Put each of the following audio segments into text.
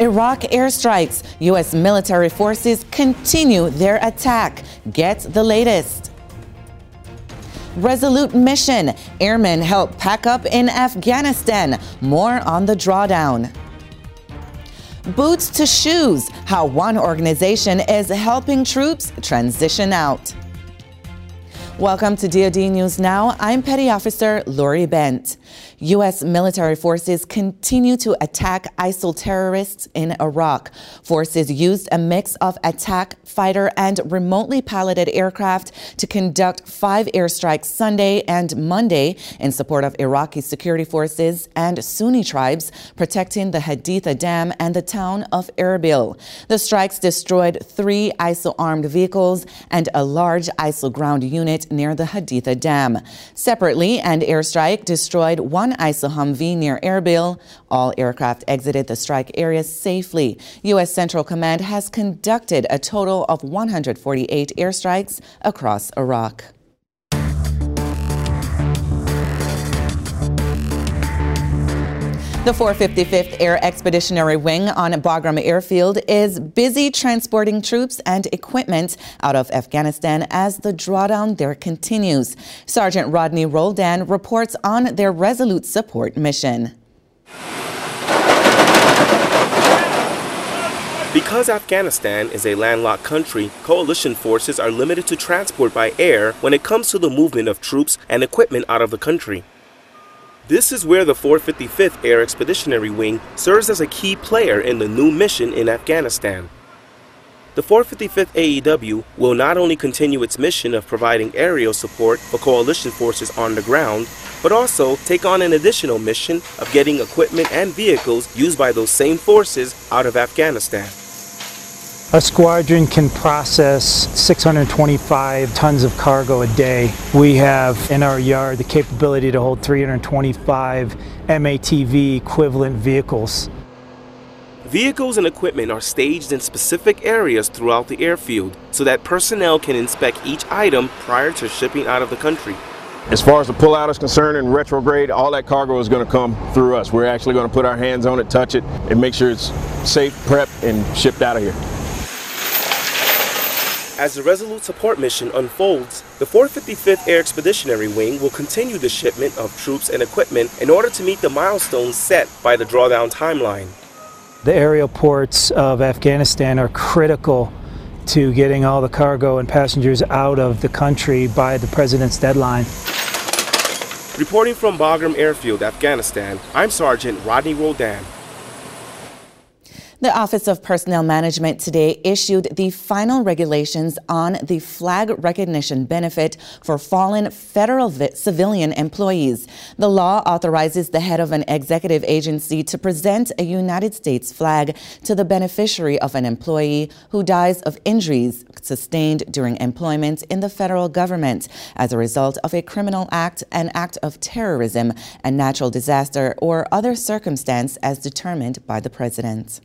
Iraq airstrikes. U.S. military forces continue their attack. Get the latest. Resolute mission. Airmen help pack up in Afghanistan. More on the drawdown. Boots to shoes. How one organization is helping troops transition out. Welcome to DoD News Now. I'm Petty Officer Lori Bent. U.S. military forces continue to attack ISIL terrorists in Iraq. Forces used a mix of attack, fighter, and remotely piloted aircraft to conduct five airstrikes Sunday and Monday in support of Iraqi security forces and Sunni tribes protecting the Haditha Dam and the town of Erbil. The strikes destroyed three ISIL armed vehicles and a large ISIL ground unit near the Haditha Dam. Separately, an airstrike destroyed one one ISIL Humvee near Erbil. All aircraft exited the strike area safely. U.S. Central Command has conducted a total of 148 airstrikes across Iraq. The 455th Air Expeditionary Wing on Bagram Airfield is busy transporting troops and equipment out of Afghanistan as the drawdown there continues. Sergeant Rodney Roldan reports on their resolute support mission. Because Afghanistan is a landlocked country, coalition forces are limited to transport by air when it comes to the movement of troops and equipment out of the country. This is where the 455th Air Expeditionary Wing serves as a key player in the new mission in Afghanistan. The 455th AEW will not only continue its mission of providing aerial support for coalition forces on the ground, but also take on an additional mission of getting equipment and vehicles used by those same forces out of Afghanistan. A squadron can process 625 tons of cargo a day. We have in our yard the capability to hold 325 MATV equivalent vehicles. Vehicles and equipment are staged in specific areas throughout the airfield so that personnel can inspect each item prior to shipping out of the country. As far as the pullout is concerned and retrograde, all that cargo is going to come through us. We're actually going to put our hands on it, touch it, and make sure it's safe, prepped, and shipped out of here. As the Resolute support mission unfolds, the 455th Air Expeditionary Wing will continue the shipment of troops and equipment in order to meet the milestones set by the drawdown timeline. The aerial ports of Afghanistan are critical to getting all the cargo and passengers out of the country by the president's deadline. Reporting from Bagram Airfield, Afghanistan, I'm Sergeant Rodney Roldan. The Office of Personnel Management today issued the final regulations on the flag recognition benefit for fallen federal civilian employees. The law authorizes the head of an executive agency to present a United States flag to the beneficiary of an employee who dies of injuries sustained during employment in the federal government as a result of a criminal act, an act of terrorism, a natural disaster, or other circumstance as determined by the president.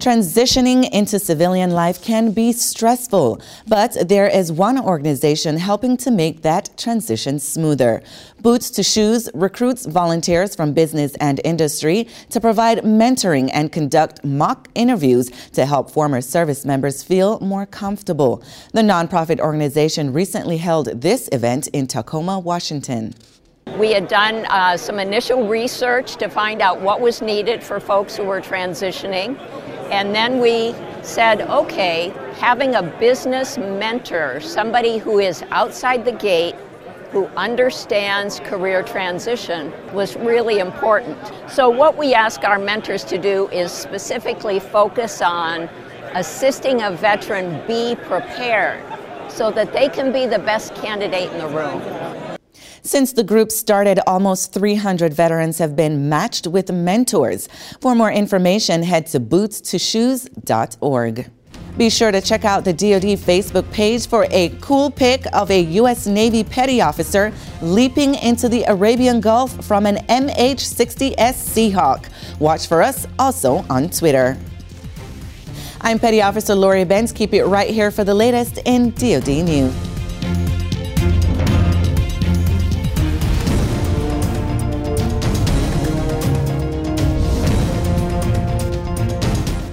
Transitioning into civilian life can be stressful, but there is one organization helping to make that transition smoother. Boots to Shoes recruits volunteers from business and industry to provide mentoring and conduct mock interviews to help former service members feel more comfortable. The nonprofit organization recently held this event in Tacoma, Washington. We had done uh, some initial research to find out what was needed for folks who were transitioning. And then we said, okay, having a business mentor, somebody who is outside the gate, who understands career transition, was really important. So, what we ask our mentors to do is specifically focus on assisting a veteran be prepared so that they can be the best candidate in the room. Since the group started, almost 300 veterans have been matched with mentors. For more information, head to bootstoshoes.org. Be sure to check out the DoD Facebook page for a cool pic of a U.S. Navy petty officer leaping into the Arabian Gulf from an MH-60S Seahawk. Watch for us also on Twitter. I'm Petty Officer Lori Benz. Keep it right here for the latest in DoD News.